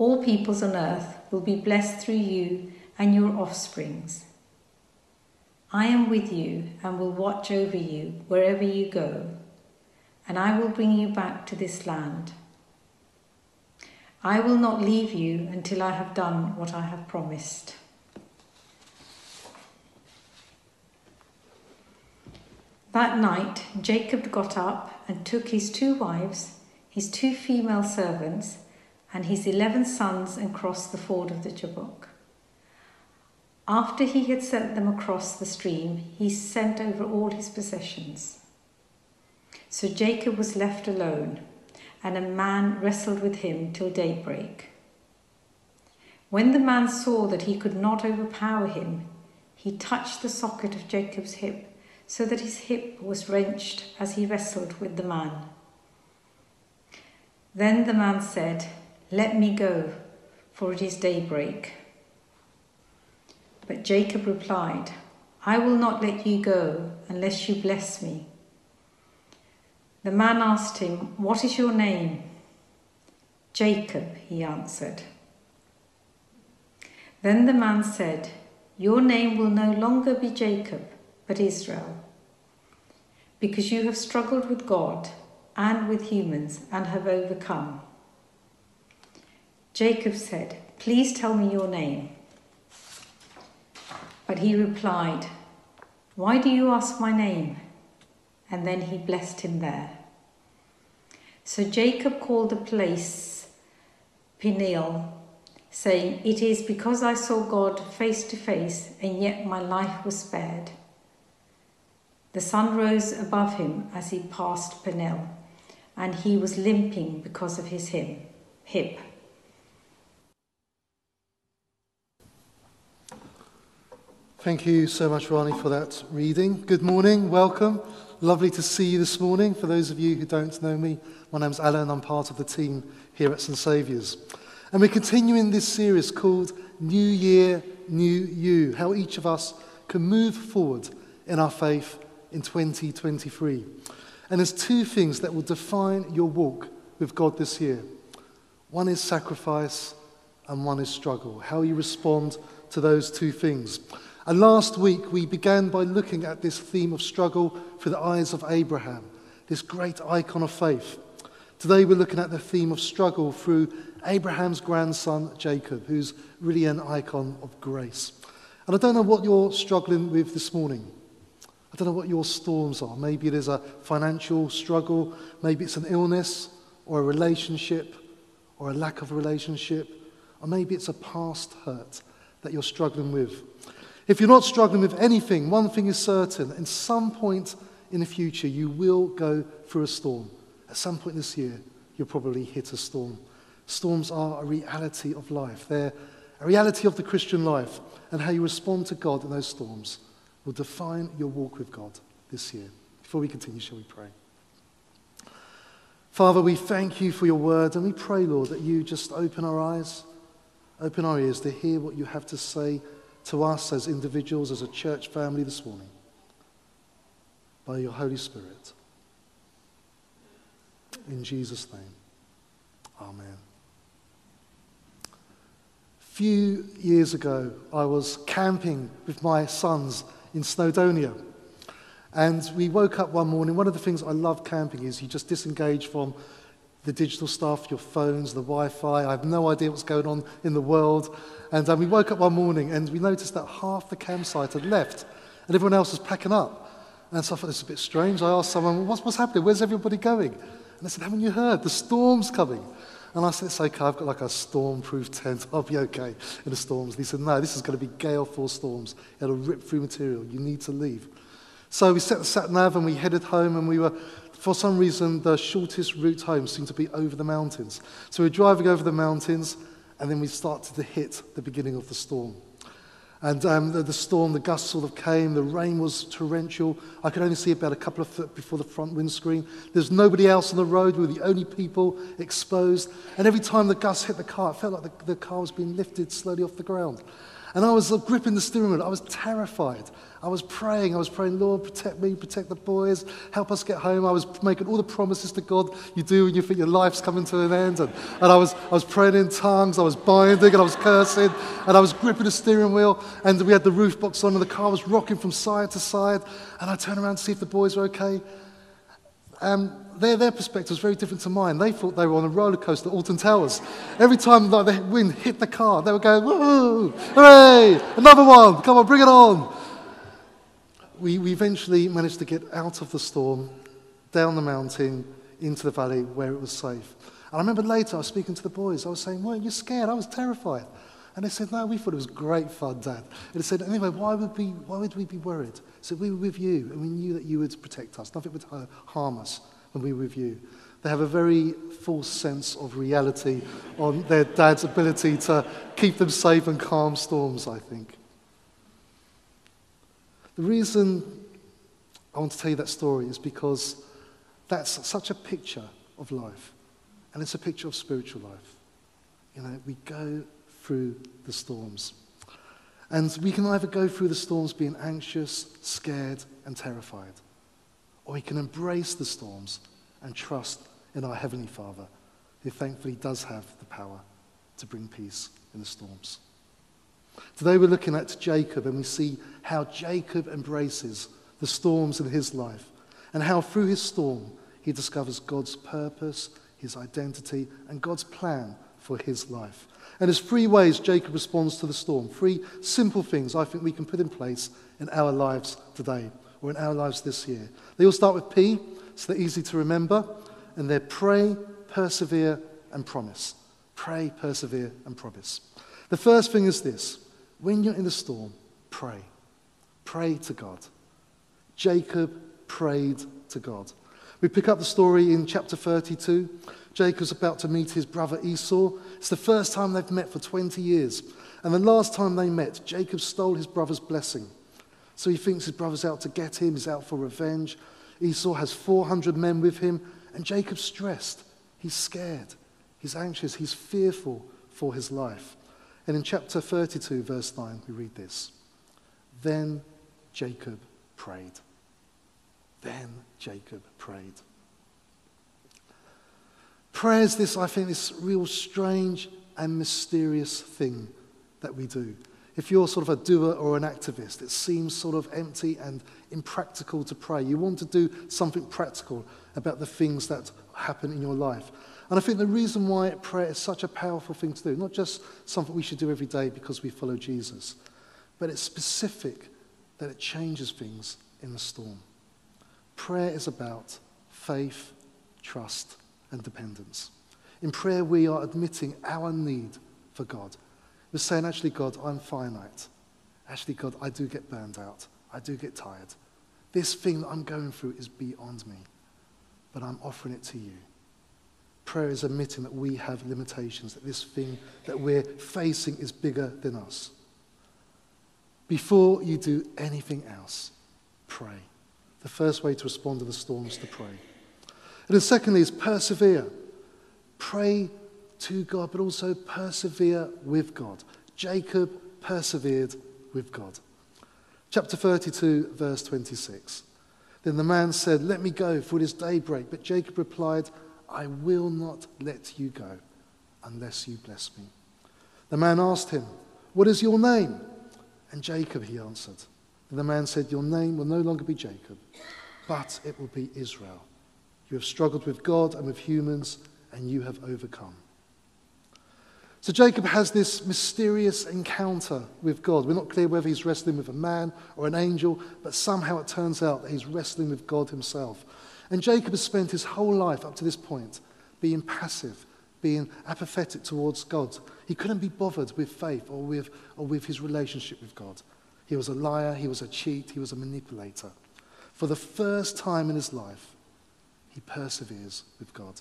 All peoples on earth will be blessed through you and your offsprings. I am with you and will watch over you wherever you go, and I will bring you back to this land. I will not leave you until I have done what I have promised. That night, Jacob got up and took his two wives, his two female servants, and his eleven sons and crossed the ford of the Jabbok. After he had sent them across the stream, he sent over all his possessions. So Jacob was left alone, and a man wrestled with him till daybreak. When the man saw that he could not overpower him, he touched the socket of Jacob's hip, so that his hip was wrenched as he wrestled with the man. Then the man said, let me go, for it is daybreak. But Jacob replied, I will not let you go unless you bless me. The man asked him, What is your name? Jacob, he answered. Then the man said, Your name will no longer be Jacob, but Israel, because you have struggled with God and with humans and have overcome. Jacob said, Please tell me your name. But he replied, Why do you ask my name? And then he blessed him there. So Jacob called the place Peniel, saying, It is because I saw God face to face, and yet my life was spared. The sun rose above him as he passed Peniel, and he was limping because of his hip. Thank you so much, Ronnie, for that reading. Good morning, welcome. Lovely to see you this morning. For those of you who don't know me, my name's Alan. I'm part of the team here at St Saviour's. And we're continuing this series called New Year, New You, how each of us can move forward in our faith in 2023. And there's two things that will define your walk with God this year one is sacrifice, and one is struggle. How you respond to those two things. And last week we began by looking at this theme of struggle through the eyes of Abraham, this great icon of faith. Today we're looking at the theme of struggle through Abraham's grandson Jacob, who's really an icon of grace. And I don't know what you're struggling with this morning. I don't know what your storms are. Maybe it is a financial struggle, maybe it's an illness or a relationship or a lack of relationship, or maybe it's a past hurt that you're struggling with. If you're not struggling with anything, one thing is certain. At some point in the future, you will go through a storm. At some point this year, you'll probably hit a storm. Storms are a reality of life. They're a reality of the Christian life. And how you respond to God in those storms will define your walk with God this year. Before we continue, shall we pray? Father, we thank you for your word and we pray, Lord, that you just open our eyes, open our ears to hear what you have to say to us as individuals, as a church family this morning by your Holy Spirit. In Jesus' name, Amen. A few years ago, I was camping with my sons in Snowdonia. And we woke up one morning. One of the things I love camping is you just disengage from the digital stuff, your phones, the Wi Fi. I have no idea what's going on in the world. And um, we woke up one morning and we noticed that half the campsite had left and everyone else was packing up. And so I thought this is a bit strange. I asked someone, what's, what's happening? Where's everybody going? And they said, Haven't you heard? The storm's coming. And I said, It's okay, I've got like a storm proof tent. I'll be okay in the storms. And he said, No, this is going to be gale force storms. It'll rip through material. You need to leave. So we set the sat nav and we headed home, and we were, for some reason, the shortest route home seemed to be over the mountains. So we're driving over the mountains, and then we started to hit the beginning of the storm. And um, the, the storm, the gusts sort of came, the rain was torrential. I could only see about a couple of foot before the front windscreen. There's nobody else on the road. We were the only people exposed. And every time the gusts hit the car, it felt like the, the car was being lifted slowly off the ground. And I was gripping the steering wheel. I was terrified. I was praying. I was praying, Lord, protect me, protect the boys, help us get home. I was making all the promises to God you do when you think your life's coming to an end. And, and I, was, I was praying in tongues. I was binding and I was cursing. And I was gripping the steering wheel. And we had the roof box on and the car was rocking from side to side. And I turned around to see if the boys were okay. Um, their, their perspective was very different to mine. They thought they were on a roller coaster at Alton Towers. Every time like, the wind hit the car, they were going, woo, hooray, another one, come on, bring it on. We, we eventually managed to get out of the storm, down the mountain, into the valley where it was safe. And I remember later I was speaking to the boys. I was saying, Weren't you scared? I was terrified. And they said, No, we thought it was great fun, Dad. And they said, Anyway, why would, we, why would we be worried? So we were with you, and we knew that you would protect us. Nothing would uh, harm us when we review. They have a very false sense of reality on their dad's ability to keep them safe and calm storms, I think. The reason I want to tell you that story is because that's such a picture of life, and it's a picture of spiritual life. You know, we go through the storms. And we can either go through the storms being anxious, scared, and terrified, or we can embrace the storms and trust in our Heavenly Father, who thankfully does have the power to bring peace in the storms. Today we're looking at Jacob and we see how Jacob embraces the storms in his life and how through his storm he discovers God's purpose, his identity, and God's plan for his life. And there's three ways Jacob responds to the storm. Three simple things I think we can put in place in our lives today or in our lives this year. They all start with P, so they're easy to remember. And they're pray, persevere, and promise. Pray, persevere, and promise. The first thing is this when you're in the storm, pray. Pray to God. Jacob prayed to God. We pick up the story in chapter 32. Jacob's about to meet his brother Esau. It's the first time they've met for 20 years. And the last time they met, Jacob stole his brother's blessing. So he thinks his brother's out to get him, he's out for revenge. Esau has 400 men with him, and Jacob's stressed. He's scared. He's anxious. He's fearful for his life. And in chapter 32, verse 9, we read this Then Jacob prayed. Then Jacob prayed. Prayer is this, I think, this real strange and mysterious thing that we do. If you're sort of a doer or an activist, it seems sort of empty and impractical to pray. You want to do something practical about the things that happen in your life. And I think the reason why prayer is such a powerful thing to do, not just something we should do every day because we follow Jesus, but it's specific that it changes things in the storm. Prayer is about faith, trust, and dependence. In prayer, we are admitting our need for God. We're saying, actually, God, I'm finite. Actually, God, I do get burned out. I do get tired. This thing that I'm going through is beyond me, but I'm offering it to you. Prayer is admitting that we have limitations, that this thing that we're facing is bigger than us. Before you do anything else, pray. The first way to respond to the storm is to pray. And then, secondly, is persevere. Pray to God, but also persevere with God. Jacob persevered with God. Chapter 32, verse 26. Then the man said, Let me go, for it is daybreak. But Jacob replied, I will not let you go unless you bless me. The man asked him, What is your name? And Jacob, he answered. And the man said, Your name will no longer be Jacob, but it will be Israel. You have struggled with God and with humans, and you have overcome. So Jacob has this mysterious encounter with God. We're not clear whether he's wrestling with a man or an angel, but somehow it turns out that he's wrestling with God himself. And Jacob has spent his whole life up to this point being passive, being apathetic towards God. He couldn't be bothered with faith or with, or with his relationship with God. He was a liar, he was a cheat, he was a manipulator. For the first time in his life, he perseveres with God.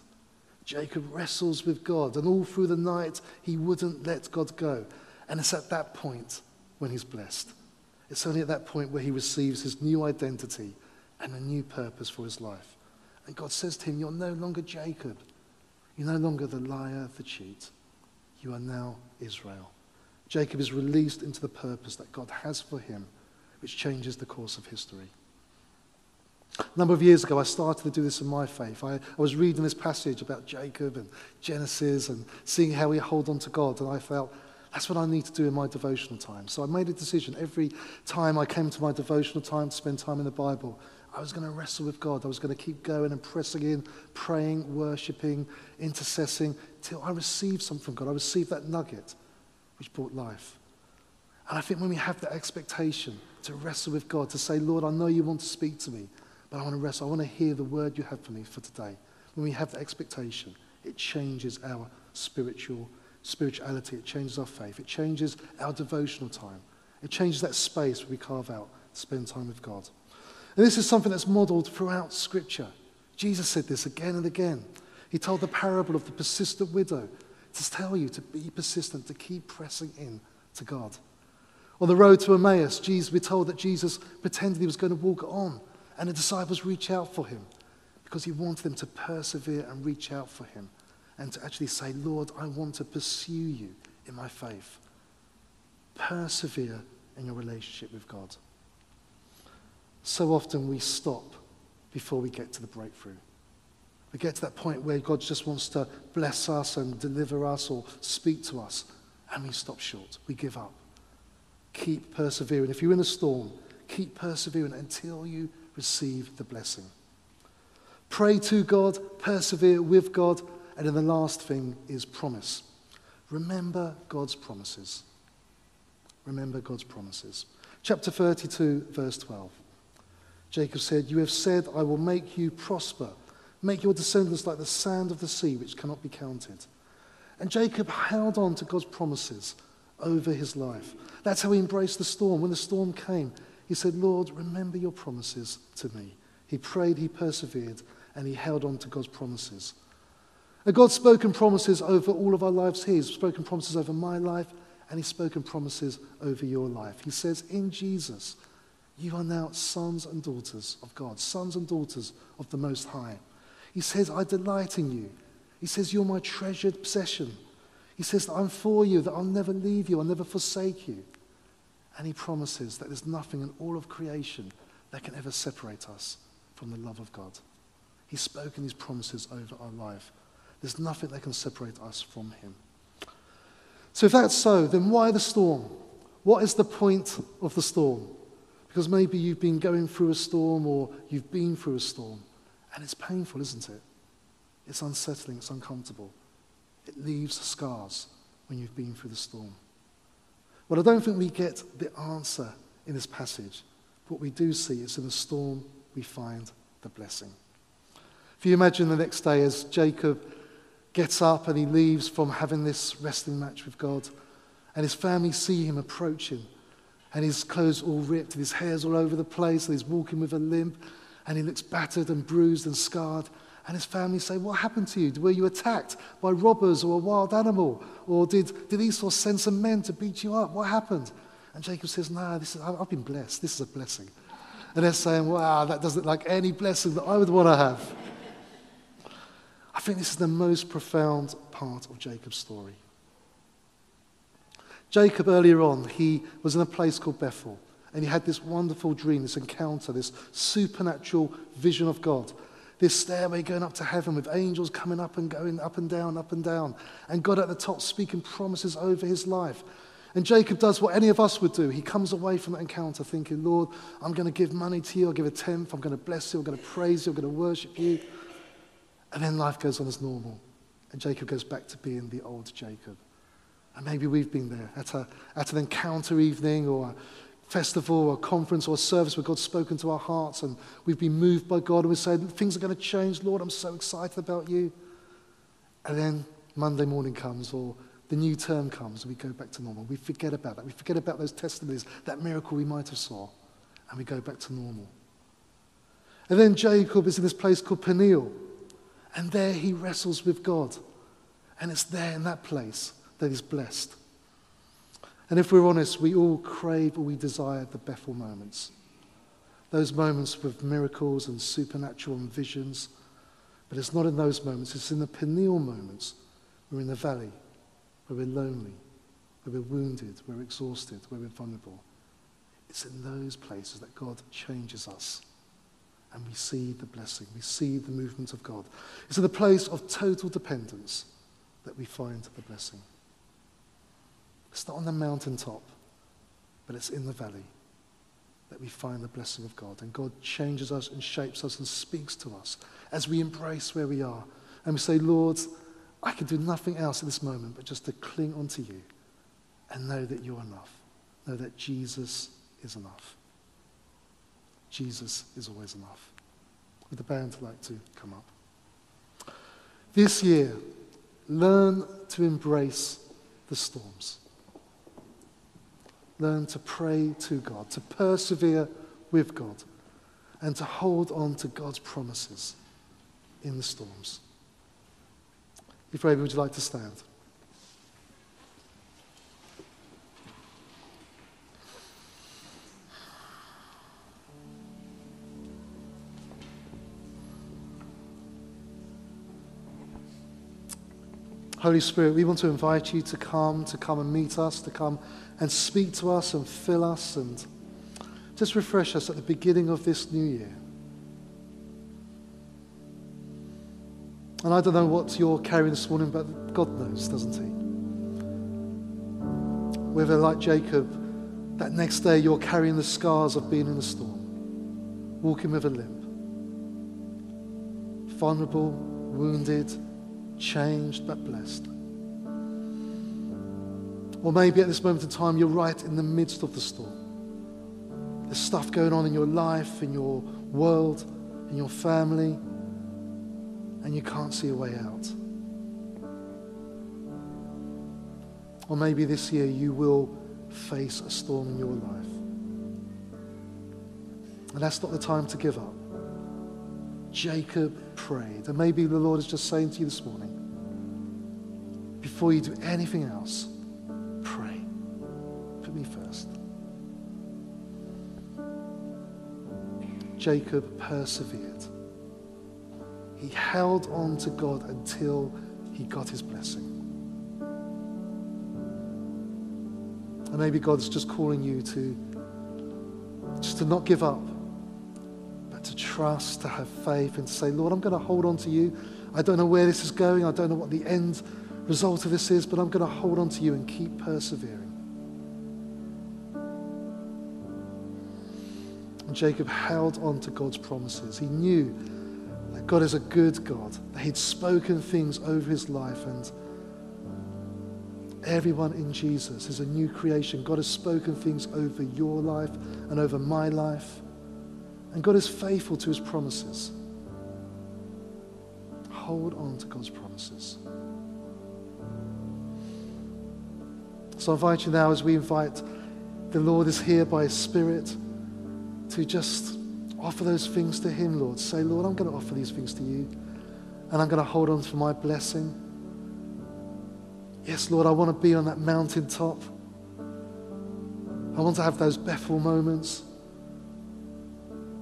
Jacob wrestles with God, and all through the night, he wouldn't let God go. And it's at that point when he's blessed. It's only at that point where he receives his new identity and a new purpose for his life. And God says to him, You're no longer Jacob. You're no longer the liar, the cheat. You are now Israel. Jacob is released into the purpose that God has for him, which changes the course of history. A number of years ago, I started to do this in my faith. I, I, was reading this passage about Jacob and Genesis and seeing how we hold on to God, and I felt that's what I need to do in my devotional time. So I made a decision every time I came to my devotional time to spend time in the Bible, I was going to wrestle with God. I was going to keep going and pressing in, praying, worshipping, intercessing, till I received something from God. I received that nugget which brought life. And I think when we have that expectation to wrestle with God, to say, Lord, I know you want to speak to me. But I want to rest. I want to hear the word you have for me for today. When we have that expectation, it changes our spiritual spirituality. It changes our faith. It changes our devotional time. It changes that space we carve out to spend time with God. And this is something that's modeled throughout Scripture. Jesus said this again and again. He told the parable of the persistent widow to tell you to be persistent, to keep pressing in to God. On the road to Emmaus, Jesus, we're told that Jesus pretended he was going to walk on and the disciples reach out for him because he wanted them to persevere and reach out for him and to actually say, Lord, I want to pursue you in my faith. Persevere in your relationship with God. So often we stop before we get to the breakthrough. We get to that point where God just wants to bless us and deliver us or speak to us, and we stop short. We give up. Keep persevering. If you're in a storm, keep persevering until you receive the blessing. Pray to God, persevere with God, and then the last thing is promise. Remember God's promises. Remember God's promises. Chapter 32, verse 12. Jacob said, You have said, I will make you prosper, make your descendants like the sand of the sea, which cannot be counted. And Jacob held on to God's promises over his life. That's how he embraced the storm. When the storm came, he said, Lord, remember your promises to me. He prayed, he persevered, and he held on to God's promises. And God's spoken promises over all of our lives here. He's spoken promises over my life, and he's spoken promises over your life. He says, In Jesus, you are now sons and daughters of God, sons and daughters of the Most High. He says, I delight in you. He says, You're my treasured possession. He says I'm for you, that I'll never leave you, I'll never forsake you. And he promises that there's nothing in all of creation that can ever separate us from the love of God. He's spoken these promises over our life. There's nothing that can separate us from him. So, if that's so, then why the storm? What is the point of the storm? Because maybe you've been going through a storm or you've been through a storm, and it's painful, isn't it? It's unsettling, it's uncomfortable. It leaves scars when you've been through the storm. Well, I don't think we get the answer in this passage. What we do see is in the storm we find the blessing. If you imagine the next day as Jacob gets up and he leaves from having this wrestling match with God, and his family see him approaching, and his clothes all ripped, and his hair's all over the place, and he's walking with a limp, and he looks battered and bruised and scarred. And his family say, What happened to you? Were you attacked by robbers or a wild animal? Or did, did Esau send some men to beat you up? What happened? And Jacob says, No, this is, I've been blessed. This is a blessing. And they're saying, Wow, that doesn't look like any blessing that I would want to have. I think this is the most profound part of Jacob's story. Jacob, earlier on, he was in a place called Bethel, and he had this wonderful dream, this encounter, this supernatural vision of God this stairway going up to heaven with angels coming up and going up and down, up and down, and God at the top speaking promises over his life. And Jacob does what any of us would do. He comes away from that encounter thinking, Lord, I'm going to give money to you, I'll give a tenth, I'm going to bless you, I'm going to praise you, I'm going to worship you. And then life goes on as normal. And Jacob goes back to being the old Jacob. And maybe we've been there at, a, at an encounter evening or a festival or conference or service where God's spoken to our hearts and we've been moved by God and we say, Things are going to change, Lord, I'm so excited about you. And then Monday morning comes or the new term comes and we go back to normal. We forget about that. We forget about those testimonies, that miracle we might have saw, and we go back to normal. And then Jacob is in this place called Peniel, and there he wrestles with God. And it's there in that place that he's blessed. And if we're honest, we all crave or we desire the Bethel moments. Those moments with miracles and supernatural and visions. But it's not in those moments, it's in the Peniel moments. We're in the valley, where we're lonely, where we're wounded, where we're exhausted, where we're vulnerable. It's in those places that God changes us and we see the blessing, we see the movement of God. It's in the place of total dependence that we find the blessing. It's not on the mountaintop, but it's in the valley that we find the blessing of God. And God changes us and shapes us and speaks to us as we embrace where we are. And we say, Lord, I can do nothing else at this moment but just to cling onto you and know that you're enough. Know that Jesus is enough. Jesus is always enough. Would the band like to come up? This year, learn to embrace the storms. Learn to pray to God, to persevere with God, and to hold on to God's promises in the storms. If you're able, would you like to stand? Holy Spirit, we want to invite you to come, to come and meet us, to come and speak to us and fill us and just refresh us at the beginning of this new year. And I don't know what you're carrying this morning, but God knows, doesn't He? Whether, like Jacob, that next day you're carrying the scars of being in the storm, walking with a limp, vulnerable, wounded, changed but blessed. Or maybe at this moment in time, you're right in the midst of the storm. There's stuff going on in your life, in your world, in your family, and you can't see a way out. Or maybe this year you will face a storm in your life. And that's not the time to give up. Jacob prayed. And maybe the Lord is just saying to you this morning before you do anything else, Jacob persevered. He held on to God until he got his blessing. And maybe God's just calling you to just to not give up, but to trust, to have faith, and to say, Lord, I'm going to hold on to you. I don't know where this is going. I don't know what the end result of this is, but I'm going to hold on to you and keep persevering. Jacob held on to God's promises. He knew that God is a good God, that He'd spoken things over his life, and everyone in Jesus is a new creation. God has spoken things over your life and over my life. And God is faithful to his promises. Hold on to God's promises. So I invite you now, as we invite the Lord is here by His Spirit, to just offer those things to Him, Lord. Say, Lord, I'm going to offer these things to you, and I'm going to hold on for my blessing. Yes, Lord, I want to be on that mountaintop. I want to have those Bethel moments,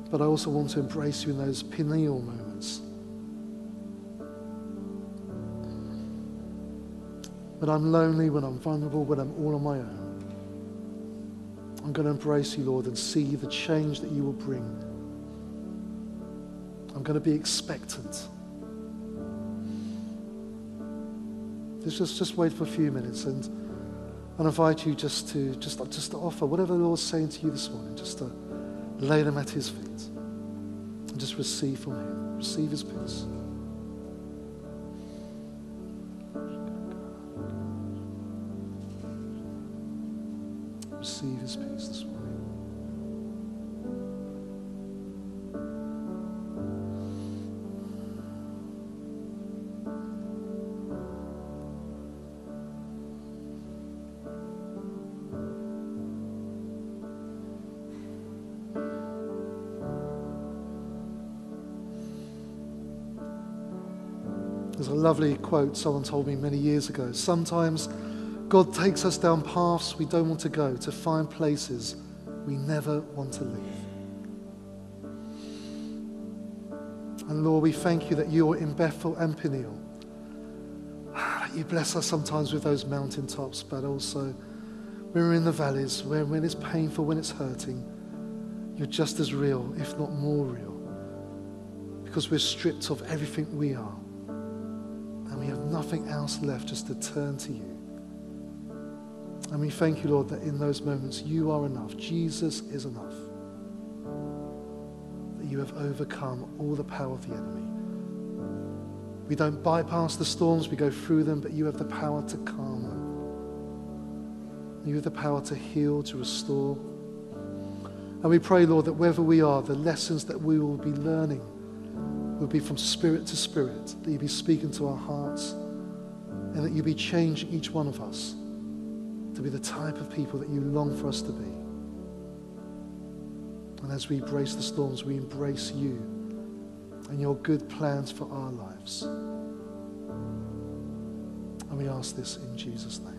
but I also want to embrace you in those Peniel moments. When I'm lonely, when I'm vulnerable, when I'm all on my own. I'm going to embrace you, Lord, and see the change that you will bring. I'm going to be expectant. Just, just wait for a few minutes and I invite you just to, just, just to offer whatever the Lord's saying to you this morning, just to lay them at his feet and just receive from him. Receive his peace. Lovely quote someone told me many years ago. Sometimes God takes us down paths we don't want to go to find places we never want to leave. And Lord, we thank you that you're in Bethel and Peniel. Ah, you bless us sometimes with those mountaintops, but also when we're in the valleys, when, when it's painful, when it's hurting, you're just as real, if not more real, because we're stripped of everything we are. Nothing else left just to turn to you. And we thank you, Lord, that in those moments you are enough. Jesus is enough. That you have overcome all the power of the enemy. We don't bypass the storms, we go through them, but you have the power to calm them. You have the power to heal, to restore. And we pray, Lord, that wherever we are, the lessons that we will be learning will be from spirit to spirit, that you be speaking to our hearts, and that you be changing each one of us to be the type of people that you long for us to be. And as we embrace the storms, we embrace you and your good plans for our lives. And we ask this in Jesus' name.